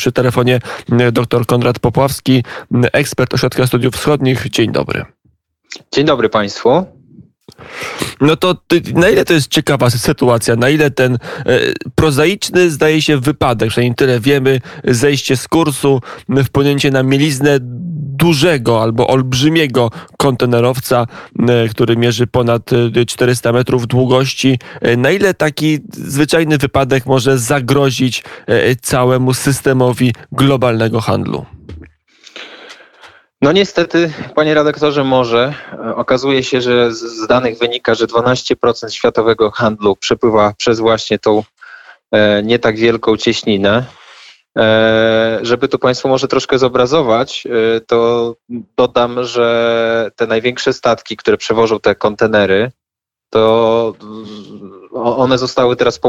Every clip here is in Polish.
przy telefonie dr Konrad Popławski, ekspert Ośrodka Studiów Wschodnich. Dzień dobry. Dzień dobry Państwu. No to na ile to jest ciekawa sytuacja, na ile ten e, prozaiczny zdaje się wypadek, przynajmniej tyle wiemy, zejście z kursu, wpłynięcie na mieliznę dużego albo olbrzymiego kontenerowca, e, który mierzy ponad 400 e, metrów długości. E, na ile taki zwyczajny wypadek może zagrozić całemu systemowi globalnego handlu? No niestety, panie redaktorze, może. Okazuje się, że z danych wynika, że 12% światowego handlu przepływa przez właśnie tą nie tak wielką cieśninę. E, żeby to Państwu może troszkę zobrazować, e, to dodam, że te największe statki, które przewożą te kontenery, to one zostały teraz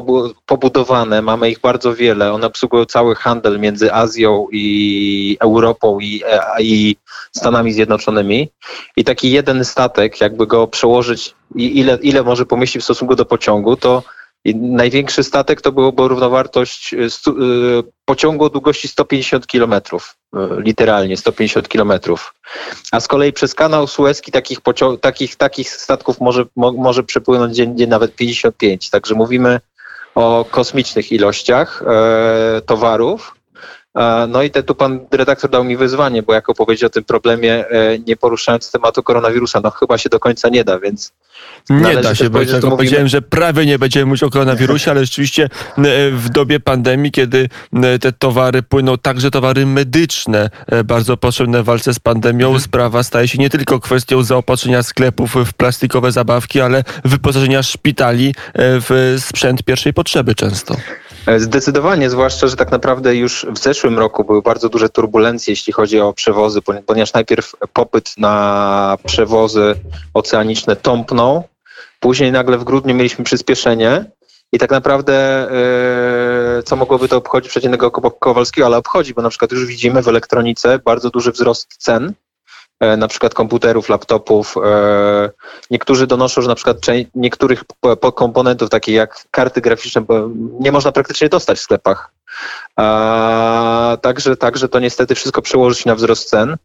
pobudowane, mamy ich bardzo wiele, one obsługują cały handel między Azją i Europą i, i Stanami Zjednoczonymi. I taki jeden statek, jakby go przełożyć ile, ile może pomieścić w stosunku do pociągu, to i największy statek to byłoby równowartość y, y, pociągu o długości 150 km, y, literalnie 150 km. A z kolei przez kanał Suezki takich, takich, takich statków może, mo, może przepłynąć dziennie nawet 55. Także mówimy o kosmicznych ilościach e, towarów. No i te, tu pan redaktor dał mi wyzwanie, bo jak opowiedzieć o tym problemie, e, nie poruszając tematu koronawirusa, no chyba się do końca nie da, więc. Nie da się, bo ja mówimy... powiedziałem, że prawie nie będziemy mówić o koronawirusie, ale rzeczywiście e, w dobie pandemii, kiedy e, te towary płyną, także towary medyczne, bardzo potrzebne w walce z pandemią, mhm. sprawa staje się nie tylko kwestią zaopatrzenia sklepów w plastikowe zabawki, ale wyposażenia szpitali w sprzęt pierwszej potrzeby często. Zdecydowanie, zwłaszcza, że tak naprawdę już w zeszłym roku były bardzo duże turbulencje, jeśli chodzi o przewozy, ponieważ najpierw popyt na przewozy oceaniczne tąpnął, później nagle w grudniu mieliśmy przyspieszenie i tak naprawdę yy, co mogłoby to obchodzić przeciętnego Kowalskiego, ale obchodzi, bo na przykład już widzimy w elektronice bardzo duży wzrost cen. E, na przykład komputerów, laptopów. E, niektórzy donoszą, że na przykład niektórych komponentów, takich jak karty graficzne, nie można praktycznie dostać w sklepach. Także, także to niestety wszystko przełoży się na wzrost cen.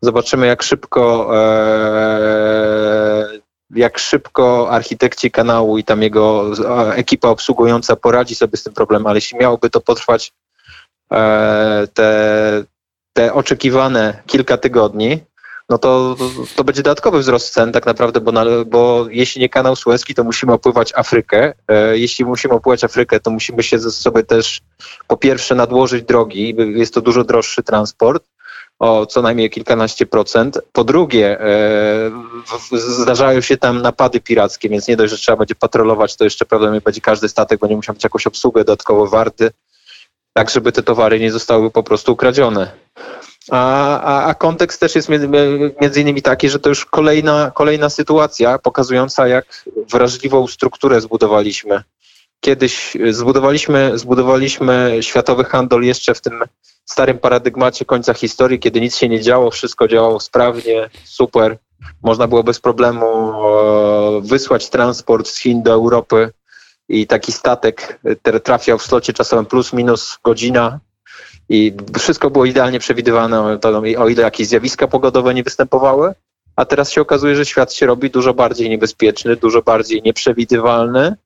Zobaczymy, jak szybko e, jak szybko architekci kanału i tam jego ekipa obsługująca poradzi sobie z tym problemem, ale jeśli miałoby to potrwać te, te oczekiwane kilka tygodni, no to, to, będzie dodatkowy wzrost cen tak naprawdę, bo, na, bo jeśli nie kanał Suezki, to musimy opływać Afrykę. E, jeśli musimy opływać Afrykę, to musimy się ze sobie też po pierwsze nadłożyć drogi, jest to dużo droższy transport, o co najmniej kilkanaście procent. Po drugie, e, zdarzają się tam napady pirackie, więc nie dość, że trzeba będzie patrolować, to jeszcze prawdopodobnie będzie każdy statek będzie musiał mieć jakąś obsługę dodatkowo warty, tak żeby te towary nie zostały po prostu ukradzione. A, a, a kontekst też jest między innymi taki, że to już kolejna, kolejna sytuacja pokazująca, jak wrażliwą strukturę zbudowaliśmy. Kiedyś zbudowaliśmy, zbudowaliśmy światowy handel jeszcze w tym starym paradygmacie końca historii, kiedy nic się nie działo, wszystko działało sprawnie, super. Można było bez problemu wysłać transport z Chin do Europy i taki statek trafiał w slocie czasowym plus minus godzina, i wszystko było idealnie przewidywane, o ile jakieś zjawiska pogodowe nie występowały, a teraz się okazuje, że świat się robi dużo bardziej niebezpieczny, dużo bardziej nieprzewidywalny.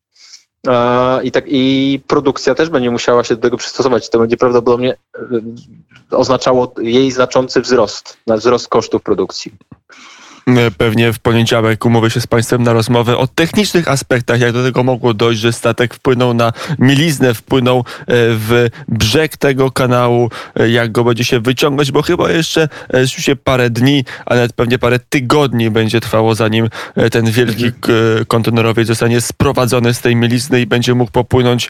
I, tak, I produkcja też będzie musiała się do tego przystosować. To będzie prawdopodobnie e, oznaczało jej znaczący wzrost, wzrost kosztów produkcji. E, pewnie w poniedziałek umówię się z Państwem na rozmowę o technicznych aspektach, jak do tego mogło dojść, że statek wpłynął na miliznę, wpłynął e, w brzeg tego kanału, e, jak go będzie się wyciągać, bo chyba jeszcze się parę dni, a nawet pewnie parę tygodni będzie trwało, zanim ten wielki mhm. kontenerowiec zostanie sprowadzony z tej milizny i będzie mógł popłynąć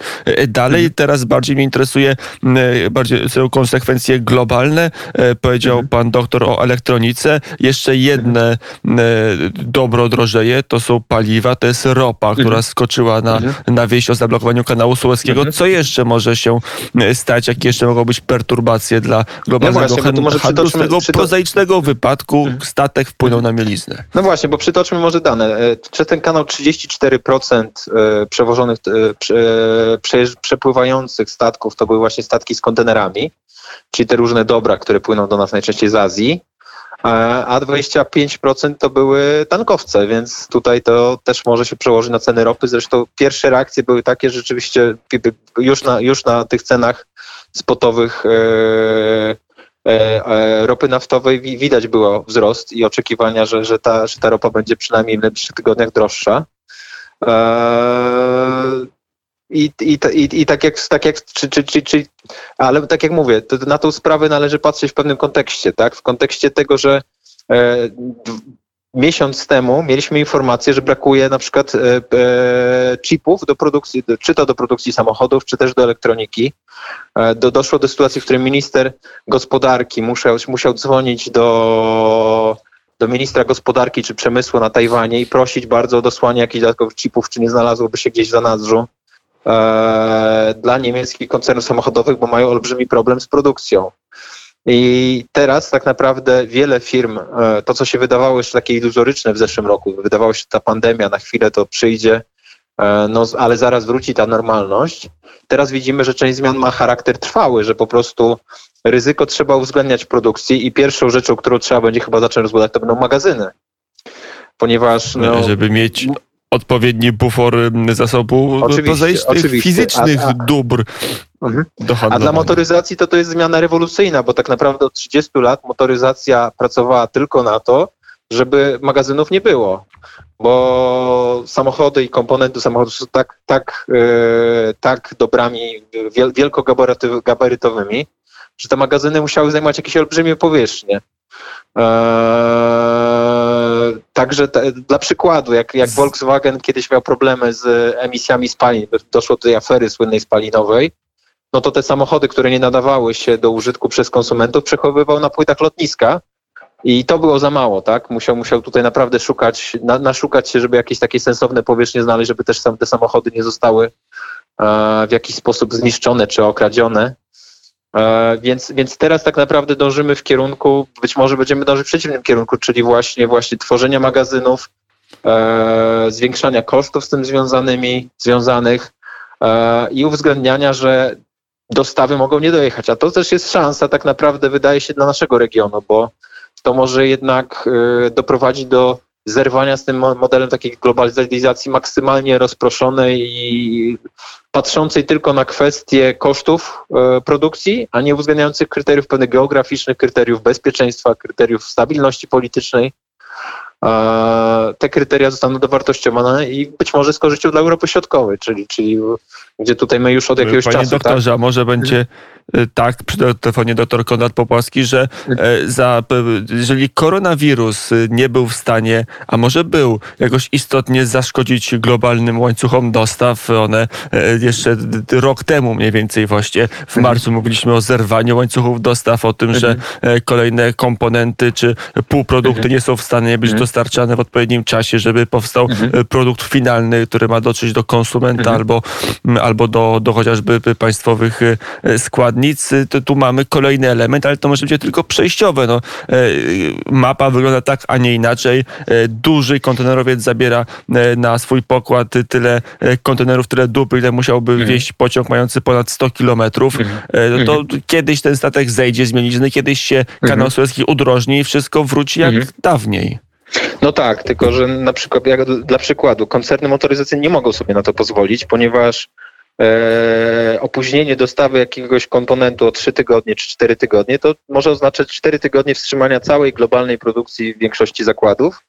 dalej. Mhm. Teraz bardziej mnie interesuje bardziej są konsekwencje globalne. Powiedział mhm. pan doktor o elektronice. Jeszcze jedne dobro drożeje, to są paliwa, to jest ropa, która mhm. skoczyła na, mhm. na wieść o zablokowaniu kanału Suezkiego. Mhm. Co jeszcze może się stać? Jakie jeszcze mogą być perturbacje dla globalnego no właśnie, handlu? handlu z tego prozaicznego wypadku statek wpłynął na mieliznę. No właśnie, bo przytoczmy może dane. Przez ten kanał 34% przewożonych, przepływających statków to były właśnie statki z kontenerami, czyli te różne dobra, które płyną do nas najczęściej z Azji a 25% to były tankowce, więc tutaj to też może się przełożyć na ceny ropy. Zresztą pierwsze reakcje były takie, że rzeczywiście już na, już na tych cenach spotowych e, e, e, ropy naftowej widać było wzrost i oczekiwania, że, że, ta, że ta ropa będzie przynajmniej w najbliższych tygodniach droższa. I, i, i, i tak jak, tak jak czy, czy, czy, czy, ale tak jak mówię, to na tą sprawę należy patrzeć w pewnym kontekście, tak? W kontekście tego, że e, miesiąc temu mieliśmy informację, że brakuje na przykład e, e, chipów do produkcji, czy to do produkcji samochodów, czy też do elektroniki. E, do, doszło do sytuacji, w której minister gospodarki musiał, musiał dzwonić do do ministra gospodarki czy przemysłu na Tajwanie i prosić bardzo o dosłanie jakichś dodatkowych chipów, czy nie znalazłoby się gdzieś w zanadrzu. E, dla niemieckich koncernów samochodowych, bo mają olbrzymi problem z produkcją. I teraz tak naprawdę wiele firm, e, to co się wydawało jeszcze takie iluzoryczne w zeszłym roku, wydawało się, że ta pandemia na chwilę to przyjdzie, e, no, ale zaraz wróci ta normalność. Teraz widzimy, że część zmian ma charakter trwały, że po prostu ryzyko trzeba uwzględniać w produkcji i pierwszą rzeczą, którą trzeba będzie chyba zacząć rozbudować, to będą magazyny. Ponieważ. No, żeby mieć odpowiedni bufor zasobu oczywiście, fizycznych a, a, dóbr mhm. A dla motoryzacji to to jest zmiana rewolucyjna, bo tak naprawdę od 30 lat motoryzacja pracowała tylko na to, żeby magazynów nie było, bo samochody i komponenty samochodów są tak, tak, yy, tak dobrami wiel, wielkogabarytowymi, że te magazyny musiały zajmować jakieś olbrzymie powierzchnie. Eee, także te, dla przykładu, jak, jak Volkswagen kiedyś miał problemy z emisjami spalin, doszło do tej afery słynnej spalinowej, no to te samochody, które nie nadawały się do użytku przez konsumentów, przechowywał na płytach lotniska i to było za mało, tak? Musiał, musiał tutaj naprawdę szukać, na, naszukać się, żeby jakieś takie sensowne powierzchnie znaleźć, żeby też te samochody nie zostały e, w jakiś sposób zniszczone czy okradzione. E, więc, więc teraz tak naprawdę dążymy w kierunku, być może będziemy dążyć w przeciwnym kierunku, czyli właśnie, właśnie tworzenia magazynów, e, zwiększania kosztów z tym związanymi, związanych e, i uwzględniania, że dostawy mogą nie dojechać. A to też jest szansa tak naprawdę wydaje się dla naszego regionu, bo to może jednak doprowadzić do zerwania z tym modelem takiej globalizacji maksymalnie rozproszonej i patrzącej tylko na kwestie kosztów e, produkcji, a nie uwzględniających kryteriów pewnych geograficznych, kryteriów bezpieczeństwa, kryteriów stabilności politycznej te kryteria zostaną dowartościowane i być może z korzyścią dla Europy Środkowej, czyli, czyli gdzie tutaj my już od jakiegoś Panie czasu... Panie doktorze, tak? a może będzie tak, przy telefonie doktor Konrad Popłaski, że e, za, jeżeli koronawirus y, nie był w stanie, a może był, jakoś istotnie zaszkodzić globalnym łańcuchom dostaw, one e, jeszcze rok temu mniej więcej właśnie w mhm. marcu mówiliśmy o zerwaniu łańcuchów dostaw, o tym, że mhm. e, kolejne komponenty czy półprodukty mhm. nie są w stanie być dostarczane w odpowiednim czasie, żeby powstał produkt finalny, który ma dotrzeć do konsumenta albo, albo do, do chociażby państwowych e, składnic. To tu mamy kolejny element, ale to może być tylko przejściowe. No, e, mapa wygląda tak, a nie inaczej. Duży kontenerowiec zabiera na swój pokład tyle kontenerów, tyle dóbr, ile musiałby mhm. wieść pociąg mający ponad 100 kilometrów. No to kiedyś ten statek zejdzie z mielizny, kiedyś się kanał Suezki udrożni i wszystko wróci jak dawniej. No tak, tylko że na przykład, jak dla przykładu, koncerny motoryzacyjne nie mogą sobie na to pozwolić, ponieważ e, opóźnienie dostawy jakiegoś komponentu o 3 tygodnie czy 4 tygodnie, to może oznaczać 4 tygodnie wstrzymania całej globalnej produkcji w większości zakładów,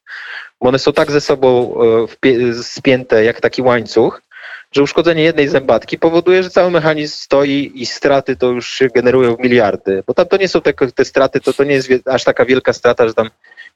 bo one są tak ze sobą e, spięte jak taki łańcuch, że uszkodzenie jednej zębatki powoduje, że cały mechanizm stoi i straty to już się generują w miliardy. Bo tam to nie są te, te straty, to, to nie jest aż taka wielka strata, że tam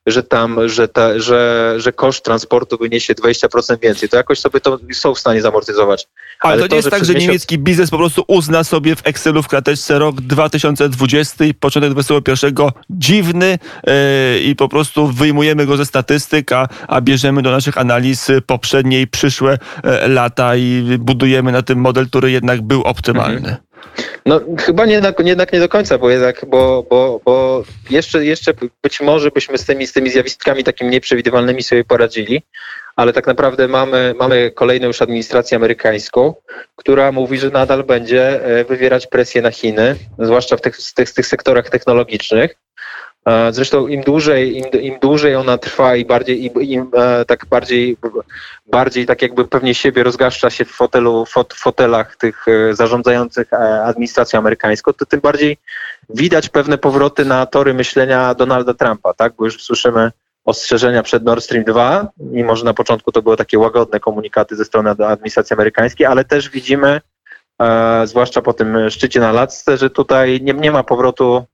że tam, że, ta, że, że koszt transportu wyniesie 20% więcej. To jakoś sobie to są w stanie zamortyzować. Ale, Ale to, to nie jest tak, że niemiecki biznes po prostu uzna sobie w Excelu w krateczce rok 2020 i początek 2021 dziwny yy, i po prostu wyjmujemy go ze statystyk, a, a bierzemy do naszych analiz poprzednie i przyszłe yy, lata i budujemy na tym model, który jednak był optymalny. Mhm. No chyba nie, jednak nie do końca, bo jednak, bo, bo, bo jeszcze, jeszcze być może byśmy z tymi, z tymi zjawiskami takimi nieprzewidywalnymi sobie poradzili, ale tak naprawdę mamy, mamy kolejną już administrację amerykańską, która mówi, że nadal będzie e, wywierać presję na Chiny, zwłaszcza w tych, tych, tych sektorach technologicznych. Zresztą im dłużej, im, im dłużej ona trwa i bardziej, im, im e, tak bardziej, bardziej tak jakby pewnie siebie rozgaszcza się w fotelu, fot, fotelach tych e, zarządzających e, administracją amerykańską, to tym bardziej widać pewne powroty na tory myślenia Donalda Trumpa, tak? Bo już słyszymy ostrzeżenia przed Nord Stream 2, mimo że na początku to były takie łagodne komunikaty ze strony administracji amerykańskiej, ale też widzimy, e, zwłaszcza po tym szczycie na Latce, że tutaj nie, nie ma powrotu E,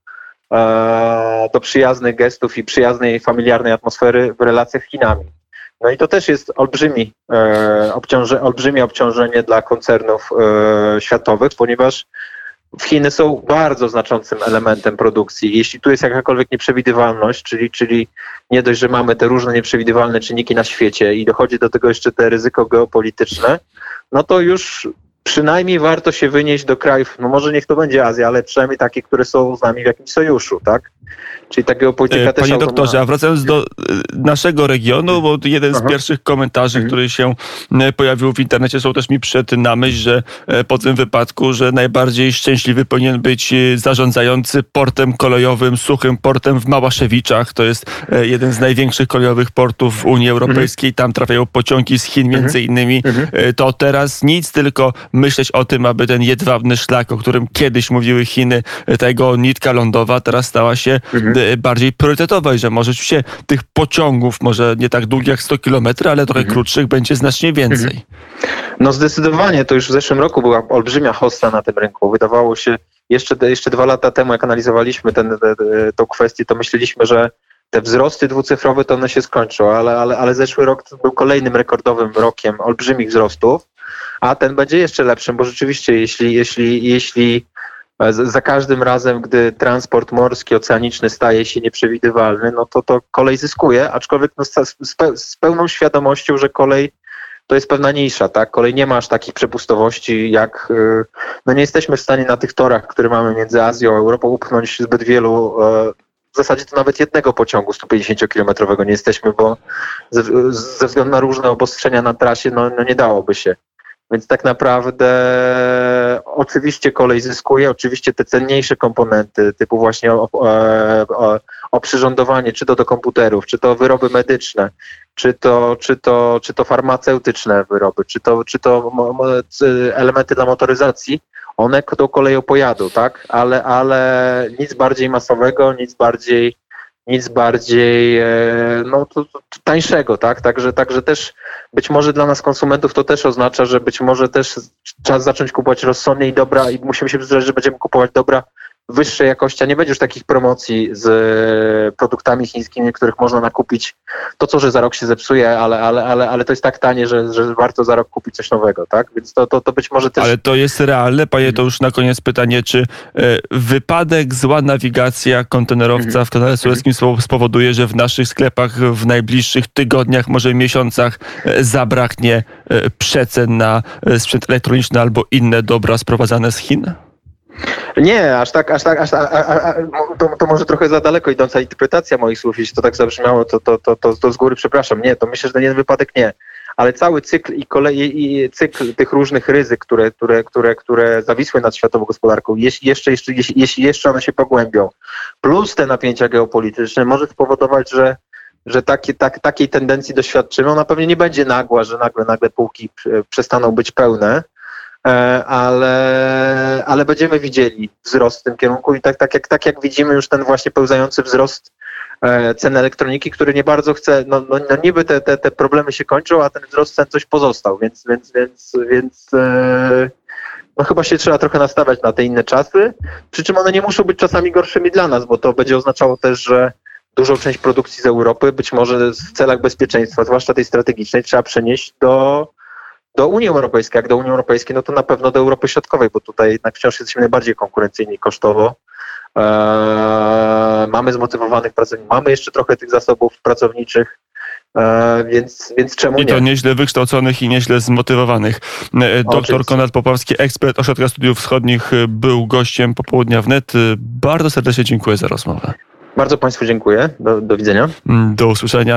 do przyjaznych gestów i przyjaznej, familiarnej atmosfery w relacjach z Chinami. No i to też jest olbrzymi, e, obciąże, olbrzymie obciążenie dla koncernów e, światowych, ponieważ Chiny są bardzo znaczącym elementem produkcji. Jeśli tu jest jakakolwiek nieprzewidywalność, czyli, czyli nie dość, że mamy te różne nieprzewidywalne czynniki na świecie i dochodzi do tego jeszcze te ryzyko geopolityczne, no to już przynajmniej warto się wynieść do krajów, no może niech to będzie Azja, ale przynajmniej takie, które są z nami w jakimś sojuszu, tak? Czyli takiego polityka e, Panie doktorze, a wracając do e, naszego regionu, bo jeden z pierwszych komentarzy, mhm. który się e, pojawił w internecie, są też mi przed na myśl, że po tym wypadku, że najbardziej szczęśliwy powinien być zarządzający portem kolejowym, suchym portem w Małaszewiczach. To jest jeden z największych kolejowych portów w Unii Europejskiej. Mhm. Tam trafiają pociągi z Chin między mhm. innymi. To teraz nic, tylko myśleć o tym, aby ten jedwabny szlak, o którym kiedyś mówiły Chiny, tego nitka lądowa, teraz stała się mhm. bardziej priorytetowa i że może się tych pociągów, może nie tak długich jak 100 km, ale trochę mhm. krótszych będzie znacznie więcej. Mhm. No zdecydowanie, to już w zeszłym roku była olbrzymia hossa na tym rynku. Wydawało się, jeszcze, jeszcze dwa lata temu, jak analizowaliśmy ten, tą kwestię, to myśleliśmy, że te wzrosty dwucyfrowe to one się skończą, ale, ale, ale zeszły rok był kolejnym rekordowym rokiem olbrzymich wzrostów, a ten będzie jeszcze lepszym, bo rzeczywiście jeśli, jeśli, jeśli za każdym razem, gdy transport morski, oceaniczny staje się nieprzewidywalny, no to to kolej zyskuje, aczkolwiek no z, pełną świadomością, że kolej to jest pewna nisza, tak? Kolej nie ma aż takich przepustowości, jak y, no nie jesteśmy w stanie na tych torach, które mamy między Azją a Europą upchnąć zbyt wielu e, w zasadzie to nawet jednego pociągu 150-kilometrowego nie jesteśmy, bo ze, ze, względu na różne obostrzenia na trasie no, no nie dałoby się. Więc tak naprawdę oczywiście kolej zyskuje, oczywiście te cenniejsze komponenty, typu właśnie oprzyrządowanie, czy to do komputerów, czy to wyroby medyczne, czy to, czy to, czy to farmaceutyczne wyroby, czy to, czy to elementy dla motoryzacji, one tą koleją pojadą, tak? Ale, ale nic bardziej masowego, nic bardziej nic bardziej e, no, to, to tańszego, tak? Także, także też być może dla nas konsumentów to też oznacza, że być może też czas zacząć kupować rozsądnie i dobra i musimy się przyzwyczaić, że będziemy kupować dobra wyższej jakości, a nie będzie już takich promocji z e, produktami chińskimi, których można nakupić to, co, że za rok się zepsuje, ale, ale, ale, ale to jest tak tanie, że, że warto za rok kupić coś nowego, tak? Więc to, to, to być może też... Ale to jest realne, panie, to już na koniec pytanie, czy e, wypadek, zła nawigacja kontenerowca w kanale sueskim spowoduje, że w naszych sklepach w najbliższych tygodniach, może miesiącach e, zabraknie przecen na sprzęt elektroniczny albo inne dobra sprowadzane z Chin? Nie, aż tak, aż tak, aż, a, a, a, to, to, może trochę za daleko idąca interpretacja moich słów, jeśli to tak zabrzmiało, to, to, to, to, to z góry przepraszam. Nie, to myślę, że ten wypadek nie. Ale cały cykl i kolei i cykl tych różnych ryzyk, które, które, które, które zawisły nad światową gospodarką, jeśli jeszcze, jeszcze, jeśli, jeszcze one się pogłębią, plus te napięcia geopolityczne, może spowodować, że że takie, tak, takiej tendencji doświadczymy. Ona pewnie nie będzie nagła, że nagle, nagle półki przestaną być pełne, E, ale, ale będziemy widzieli wzrost w tym kierunku i tak, tak, jak, tak jak widzimy już ten właśnie pełzający wzrost e, cen elektroniki, który nie bardzo chce, no, no, no niby te, te, te problemy się kończą, a ten wzrost cen coś pozostał, więc, więc, więc, więc e, no chyba się trzeba trochę nastawiać na te inne czasy, przy czym one nie muszą być czasami gorszymi dla nas, bo to będzie oznaczało też, że dużą część produkcji z Europy, być może w celach bezpieczeństwa, zwłaszcza tej strategicznej, trzeba przenieść do, do Unii Europejskiej. Jak do Unii Europejskiej, no to na pewno do Europy Środkowej, bo tutaj jednak wciąż jesteśmy najbardziej konkurencyjni kosztowo. Eee, mamy zmotywowanych pracowników, mamy jeszcze trochę tych zasobów pracowniczych, eee, więc, więc czemu I to nie? nieźle wykształconych i nieźle zmotywowanych. E, Doktor. Konrad Popowski, ekspert Ośrodka Studiów Wschodnich, e, był gościem popołudnia wnet. E, Bardzo serdecznie dziękuję za rozmowę. Bardzo Państwu dziękuję. Do, do widzenia. Mm, Do usłyszenia.